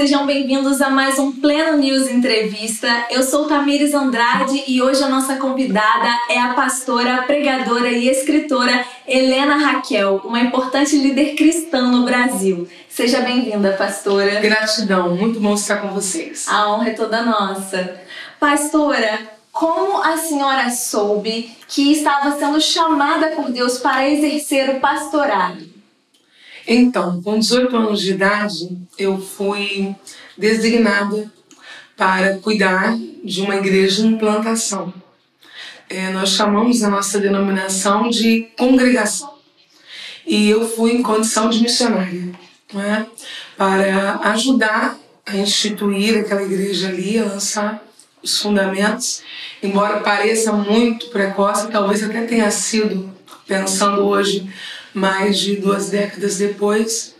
sejam bem-vindos a mais um Pleno News Entrevista. Eu sou Tamires Andrade e hoje a nossa convidada é a pastora, pregadora e escritora Helena Raquel, uma importante líder cristã no Brasil. Seja bem-vinda, pastora. Gratidão, muito bom estar com vocês. A honra é toda nossa. Pastora, como a senhora soube que estava sendo chamada por Deus para exercer o pastorado? Então, com 18 anos de idade, eu fui designada para cuidar de uma igreja em implantação. É, nós chamamos a nossa denominação de congregação. E eu fui em condição de missionária, é? para ajudar a instituir aquela igreja ali, a lançar os fundamentos, embora pareça muito precoce, talvez até tenha sido, pensando hoje, mais de duas décadas depois.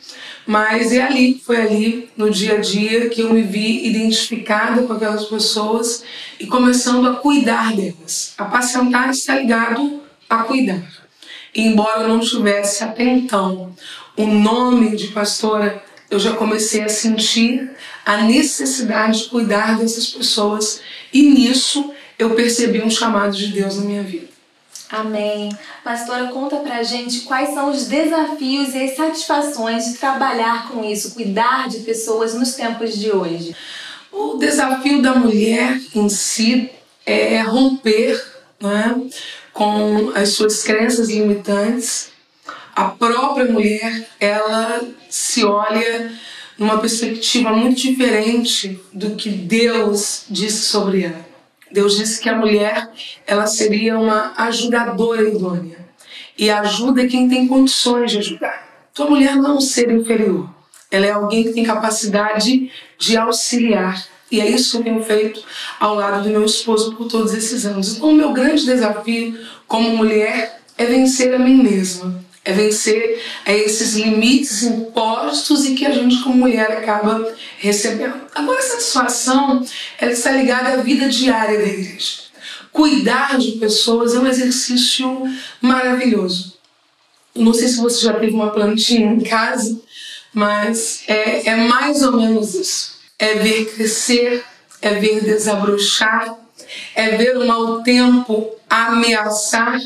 Mas é ali, foi ali, no dia a dia, que eu me vi identificada com aquelas pessoas e começando a cuidar delas. Apacentar está ligado a cuidar. E embora eu não tivesse até então o nome de pastora, eu já comecei a sentir a necessidade de cuidar dessas pessoas e nisso eu percebi um chamado de Deus na minha vida. Amém. Pastora, conta pra gente quais são os desafios e as satisfações de trabalhar com isso, cuidar de pessoas nos tempos de hoje. O desafio da mulher em si é romper né, com as suas crenças limitantes. A própria mulher, ela se olha numa perspectiva muito diferente do que Deus disse sobre ela. Deus disse que a mulher ela seria uma ajudadora idônea. E ajuda quem tem condições de ajudar. Então a mulher não é um ser inferior. Ela é alguém que tem capacidade de auxiliar. E é isso que eu tenho feito ao lado do meu esposo por todos esses anos. Então o meu grande desafio como mulher é vencer a mim mesma é vencer a esses limites impostos e que a gente como mulher acaba recebendo. Agora essa satisfação ela está ligada à vida diária da igreja. Cuidar de pessoas é um exercício maravilhoso. Não sei se você já teve uma plantinha em casa, mas é, é mais ou menos isso. É ver crescer, é ver desabrochar, é ver o mau tempo ameaçar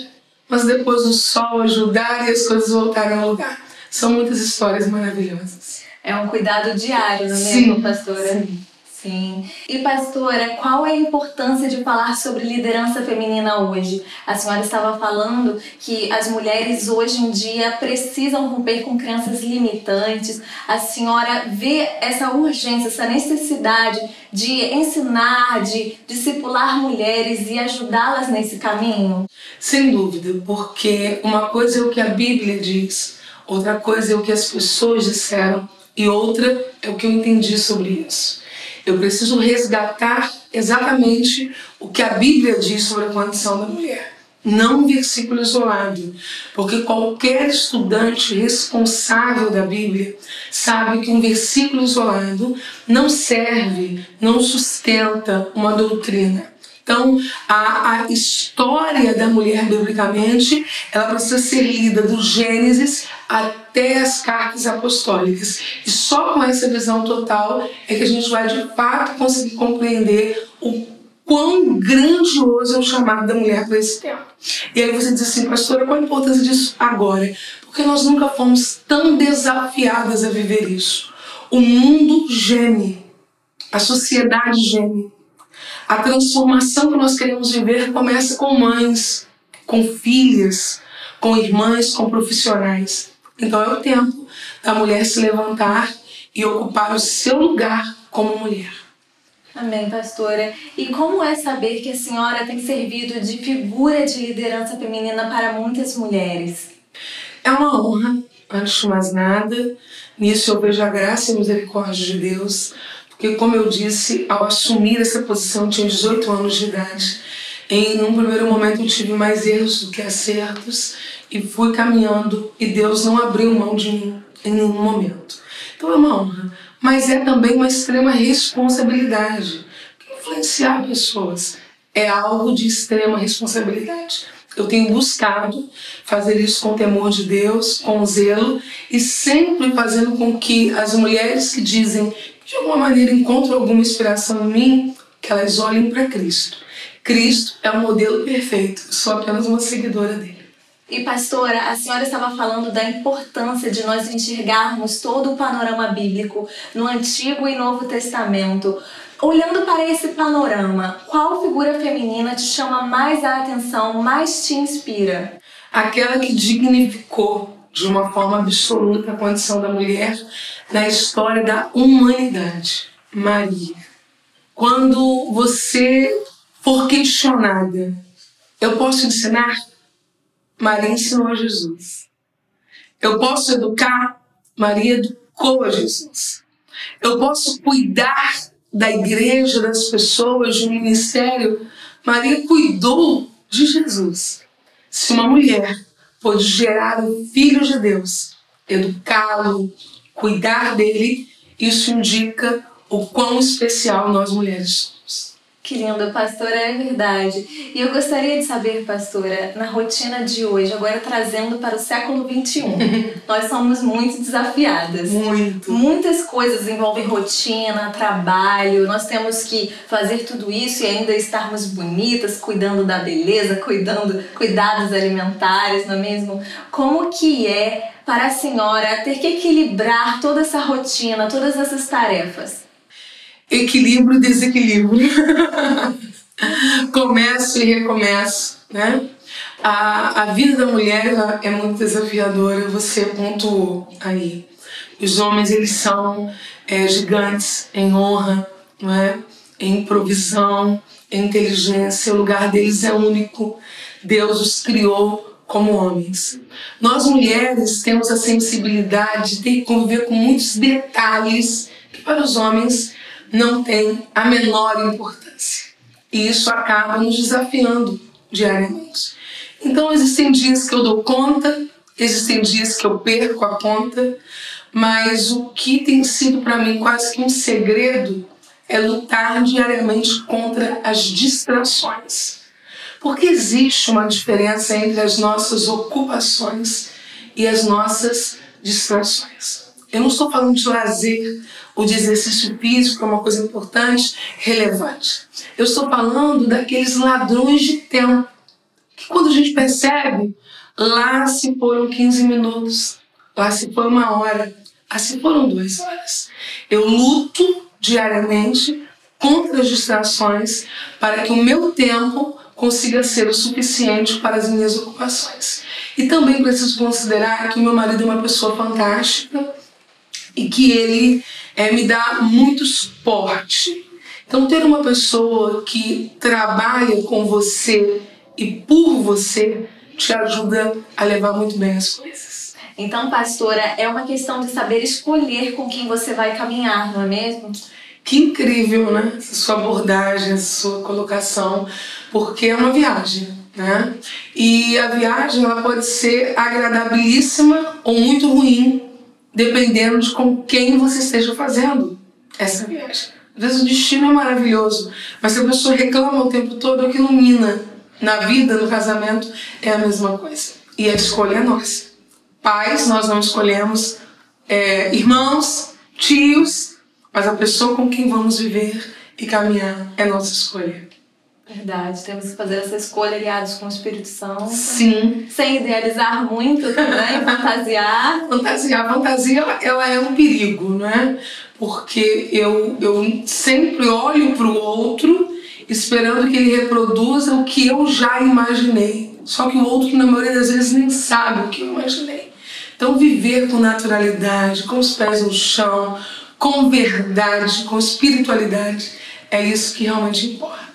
mas depois o sol ajudar e as coisas voltarem ao lugar. São muitas histórias maravilhosas. É um cuidado diário, não é mesmo, pastora? Sim. Sim. E pastora, qual é a importância de falar sobre liderança feminina hoje? A senhora estava falando que as mulheres hoje em dia precisam romper com crenças limitantes. A senhora vê essa urgência, essa necessidade de ensinar, de discipular mulheres e ajudá-las nesse caminho? Sem dúvida, porque uma coisa é o que a Bíblia diz, outra coisa é o que as pessoas disseram e outra é o que eu entendi sobre isso. Eu preciso resgatar exatamente o que a Bíblia diz sobre a condição da mulher. Não um versículo isolado, porque qualquer estudante responsável da Bíblia sabe que um versículo isolado não serve, não sustenta uma doutrina. Então, a, a história da mulher, biblicamente, ela precisa ser lida do Gênesis até as cartas apostólicas. E só com essa visão total é que a gente vai, de fato, conseguir compreender o quão grandioso é o chamado da mulher para esse tempo. E aí você diz assim, pastora, qual a importância disso agora? Porque nós nunca fomos tão desafiadas a viver isso. O mundo geme, a sociedade geme. A transformação que nós queremos viver começa com mães, com filhas, com irmãs, com profissionais. Então é o tempo da mulher se levantar e ocupar o seu lugar como mulher. Amém, pastora. E como é saber que a senhora tem servido de figura de liderança feminina para muitas mulheres? É uma honra, antes de mais nada. Nisso eu vejo a graça e a misericórdia de Deus porque, como eu disse, ao assumir essa posição, tinha 18 anos de idade. Em um primeiro momento eu tive mais erros do que acertos e fui caminhando e Deus não abriu mão de mim em nenhum momento. Então é uma honra, mas é também uma extrema responsabilidade. Influenciar pessoas é algo de extrema responsabilidade. Eu tenho buscado fazer isso com temor de Deus, com zelo e sempre fazendo com que as mulheres que dizem de alguma maneira encontram alguma inspiração em mim, que elas olhem para Cristo. Cristo é o modelo perfeito, sou apenas uma seguidora dele. E pastora, a senhora estava falando da importância de nós enxergarmos todo o panorama bíblico no Antigo e Novo Testamento. Olhando para esse panorama, qual figura feminina te chama mais a atenção, mais te inspira? Aquela que dignificou de uma forma absoluta a condição da mulher na história da humanidade, Maria. Quando você for questionada, eu posso ensinar? Maria ensinou a Jesus. Eu posso educar? Maria educou a Jesus. Eu posso cuidar da igreja, das pessoas, do ministério? Maria cuidou de Jesus. Se uma mulher pôde gerar o Filho de Deus, educá-lo, cuidar dele, isso indica o quão especial nós mulheres somos. Que lindo, pastora, é verdade. E eu gostaria de saber, pastora, na rotina de hoje, agora trazendo para o século XXI, nós somos muito desafiadas. Muito. Muitas coisas envolvem rotina, trabalho, nós temos que fazer tudo isso e ainda estarmos bonitas, cuidando da beleza, cuidando, cuidados alimentares, não é mesmo? Como que é para a senhora ter que equilibrar toda essa rotina, todas essas tarefas? Equilíbrio e desequilíbrio. Começo e recomeço, né? A, a vida da mulher é muito desafiadora, você pontuou aí. Os homens, eles são é, gigantes em honra, não é? em provisão, em inteligência, o lugar deles é único. Deus os criou como homens. Nós mulheres temos a sensibilidade de conviver com muitos detalhes que para os homens não tem a menor importância. E isso acaba nos desafiando diariamente. Então, existem dias que eu dou conta, existem dias que eu perco a conta, mas o que tem sido para mim quase que um segredo é lutar diariamente contra as distrações. Porque existe uma diferença entre as nossas ocupações e as nossas distrações. Eu não estou falando de lazer, o de exercício físico é uma coisa importante, relevante. Eu estou falando daqueles ladrões de tempo, que quando a gente percebe, lá se foram 15 minutos, lá se foi uma hora, lá se foram duas horas. Eu luto diariamente contra as distrações para que o meu tempo consiga ser o suficiente para as minhas ocupações. E também preciso considerar que o meu marido é uma pessoa fantástica e que ele é, me dá muito suporte. Então, ter uma pessoa que trabalha com você e por você te ajuda a levar muito bem as coisas. Então, pastora, é uma questão de saber escolher com quem você vai caminhar, não é mesmo? Que incrível, né? Essa sua abordagem, essa sua colocação, porque é uma viagem, né? E a viagem ela pode ser agradabilíssima ou muito ruim, dependendo de com quem você esteja fazendo essa viagem. Às vezes o destino é maravilhoso, mas se a pessoa reclama o tempo todo, aquilo mina. Na vida, no casamento, é a mesma coisa. E a escolha é nossa. Pais, nós não escolhemos é, irmãos, tios, mas a pessoa com quem vamos viver e caminhar é nossa escolha. Verdade, temos que fazer essa escolha aliados com o Espírito Santo. Sim. Sem idealizar muito também, fantasiar. Fantasiar, fantasia ela é um perigo, não é? Porque eu, eu sempre olho para o outro esperando que ele reproduza o que eu já imaginei. Só que o outro, na maioria das vezes, nem sabe o que eu imaginei. Então, viver com naturalidade, com os pés no chão, com verdade, com espiritualidade, é isso que realmente importa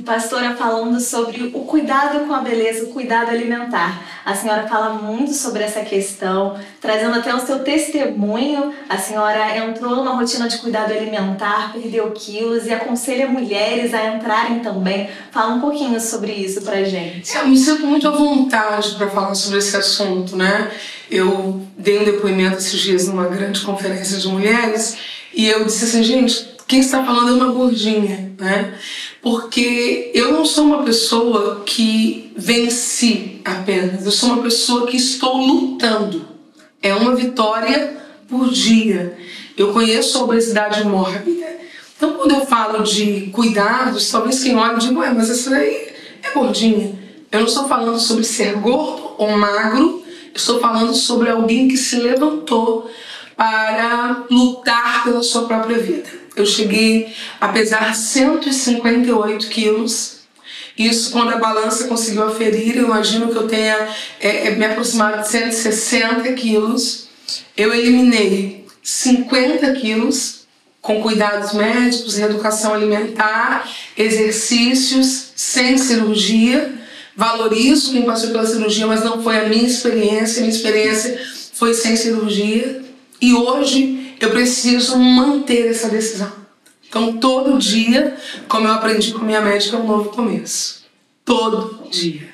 pastora falando sobre o cuidado com a beleza, o cuidado alimentar. A senhora fala muito sobre essa questão, trazendo até o seu testemunho. A senhora entrou numa rotina de cuidado alimentar, perdeu quilos e aconselha mulheres a entrarem também. Fala um pouquinho sobre isso pra gente. Eu me sinto muito à vontade para falar sobre esse assunto, né? Eu dei um depoimento esses dias numa grande conferência de mulheres e eu disse assim, gente, quem está falando é uma gordinha, né? Porque eu não sou uma pessoa que venci apenas, eu sou uma pessoa que estou lutando. É uma vitória por dia. Eu conheço a obesidade mórbida. Então, quando eu falo de cuidados, talvez quem olha diga, ué, mas essa aí é gordinha. Eu não estou falando sobre ser gordo ou magro, estou falando sobre alguém que se levantou para lutar pela sua própria vida. Eu cheguei a pesar 158 quilos. Isso quando a balança conseguiu aferir, eu imagino que eu tenha é, é, me aproximado de 160 quilos. Eu eliminei 50 quilos com cuidados médicos, reeducação alimentar, exercícios, sem cirurgia. Valorizo quem passou pela cirurgia, mas não foi a minha experiência. Minha experiência foi sem cirurgia. E hoje eu preciso manter essa decisão. Então, todo dia, como eu aprendi com minha médica, é um novo começo. Todo dia.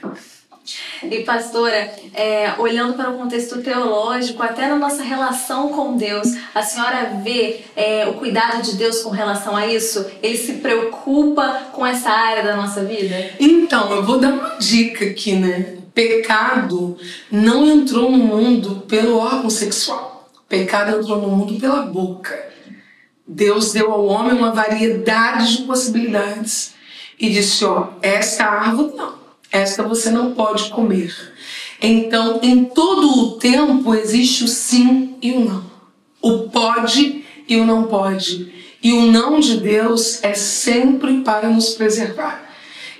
E pastora, é, olhando para o contexto teológico, até na nossa relação com Deus, a senhora vê é, o cuidado de Deus com relação a isso? Ele se preocupa com essa área da nossa vida? Então, eu vou dar uma dica aqui, né? Pecado não entrou no mundo pelo órgão sexual. Pecado entrou no mundo pela boca. Deus deu ao homem uma variedade de possibilidades e disse: ó, esta árvore não esta você não pode comer. Então, em todo o tempo existe o sim e o não. O pode e o não pode. E o não de Deus é sempre para nos preservar.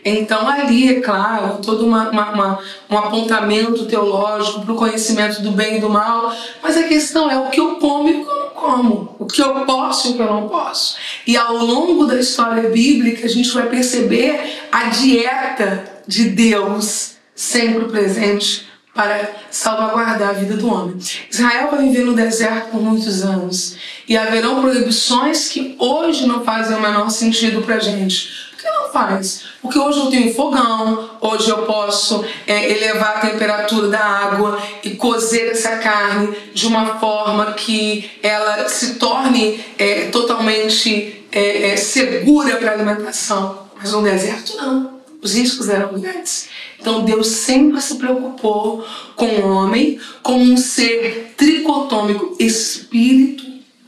Então, ali, é claro, todo uma, uma, uma, um apontamento teológico para o conhecimento do bem e do mal, mas a questão é o que eu como e o que eu não como, o que eu posso e o que eu não posso. E ao longo da história bíblica, a gente vai perceber a dieta de Deus sempre presente para salvaguardar a vida do homem. Israel vai viver no deserto por muitos anos e haverão proibições que hoje não fazem o menor sentido para a gente. Faz? Porque hoje eu tenho fogão, hoje eu posso é, elevar a temperatura da água e cozer essa carne de uma forma que ela se torne é, totalmente é, é segura para alimentação. Mas no deserto não os riscos eram grandes. Então Deus sempre se preocupou com o homem como um ser tricotômico, espírito,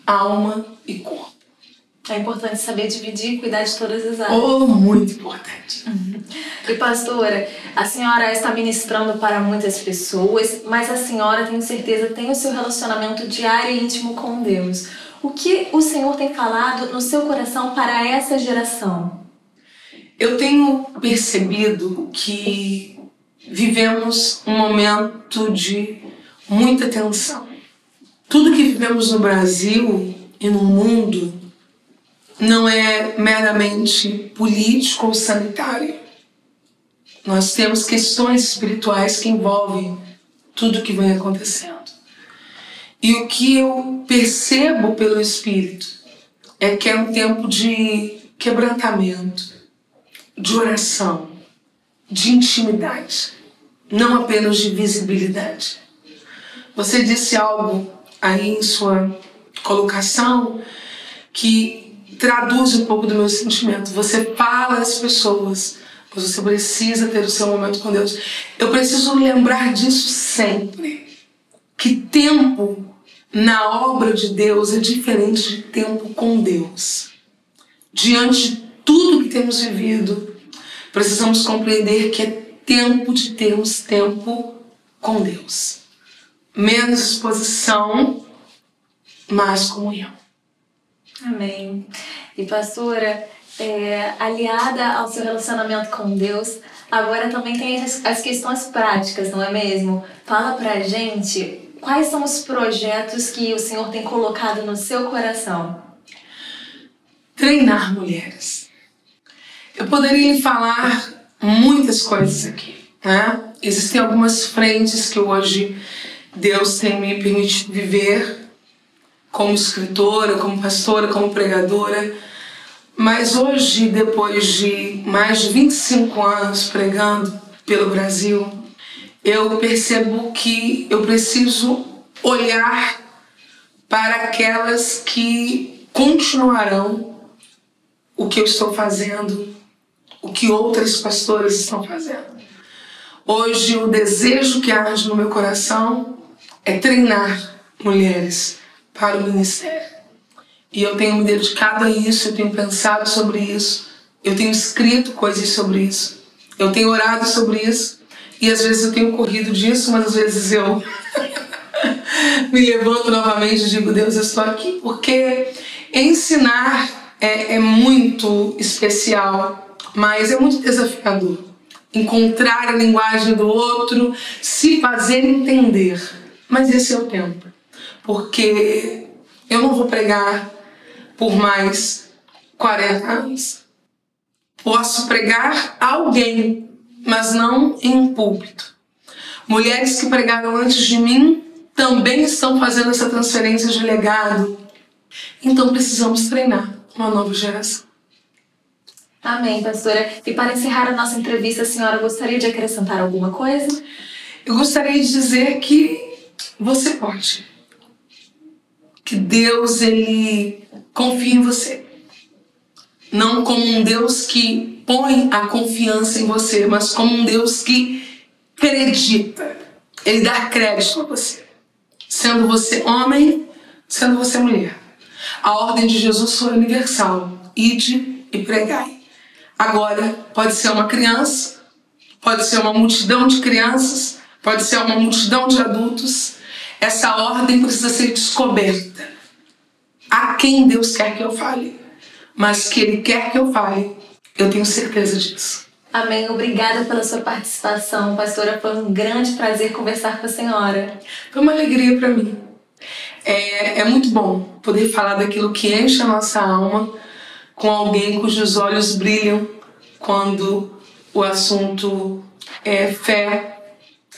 alma e corpo. É importante saber dividir e cuidar de todas as áreas. Oh, muito importante. Uhum. E pastora, a senhora está ministrando para muitas pessoas, mas a senhora, tenho certeza, tem o seu relacionamento diário e íntimo com Deus. O que o Senhor tem falado no seu coração para essa geração? Eu tenho percebido que vivemos um momento de muita tensão. Tudo que vivemos no Brasil e no mundo não é meramente político ou sanitário. Nós temos questões espirituais que envolvem tudo que vem acontecendo. E o que eu percebo pelo Espírito é que é um tempo de quebrantamento, de oração, de intimidade, não apenas de visibilidade. Você disse algo aí em sua colocação que traduz um pouco do meu sentimento. Você fala às pessoas, mas você precisa ter o seu momento com Deus. Eu preciso lembrar disso sempre. Que tempo na obra de Deus é diferente de tempo com Deus. Diante de tudo que temos vivido, precisamos compreender que é tempo de termos tempo com Deus. Menos exposição, mais comunhão. Amém. E pastora, é, aliada ao seu relacionamento com Deus, agora também tem as, as questões práticas, não é mesmo? Fala pra gente quais são os projetos que o Senhor tem colocado no seu coração. Treinar mulheres eu poderia lhe falar muitas coisas aqui. Né? Existem algumas frentes que hoje Deus tem me permitido viver como escritora, como pastora, como pregadora. Mas hoje, depois de mais de 25 anos pregando pelo Brasil, eu percebo que eu preciso olhar para aquelas que continuarão o que eu estou fazendo o que outras pastoras estão fazendo. Hoje, o desejo que arde no meu coração é treinar mulheres para o ministério. E eu tenho me dedicado a isso, eu tenho pensado sobre isso, eu tenho escrito coisas sobre isso, eu tenho orado sobre isso. E às vezes eu tenho corrido disso, mas às vezes eu me levanto novamente e digo: Deus, eu estou aqui porque ensinar é, é muito especial, mas é muito desafiador. Encontrar a linguagem do outro, se fazer entender. Mas esse é o tempo, porque eu não vou pregar por mais 40 anos. Posso pregar a alguém, mas não em um púlpito. Mulheres que pregaram antes de mim também estão fazendo essa transferência de legado. Então precisamos treinar uma nova geração. Amém, pastora. E para encerrar a nossa entrevista, a senhora gostaria de acrescentar alguma coisa? Eu gostaria de dizer que você pode. Que Deus ele confia em você. Não como um Deus que põe a confiança em você, mas como um Deus que acredita. Ele dá crédito a você. Sendo você homem, sendo você mulher. A ordem de Jesus foi universal: ide e pregai. Agora, pode ser uma criança, pode ser uma multidão de crianças, pode ser uma multidão de adultos. Essa ordem precisa ser descoberta. A quem Deus quer que eu fale, mas que Ele quer que eu fale, eu tenho certeza disso. Amém. Obrigada pela sua participação, pastora. Foi um grande prazer conversar com a senhora. Foi uma alegria para mim. É, é muito bom poder falar daquilo que enche a nossa alma com alguém cujos olhos brilham quando o assunto é fé,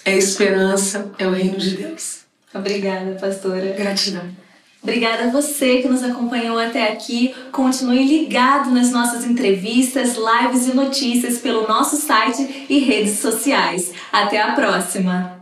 é esperança, é o reino de Deus. Obrigada, pastora. Gratidão. Obrigada a você que nos acompanhou até aqui. Continue ligado nas nossas entrevistas, lives e notícias pelo nosso site e redes sociais. Até a próxima!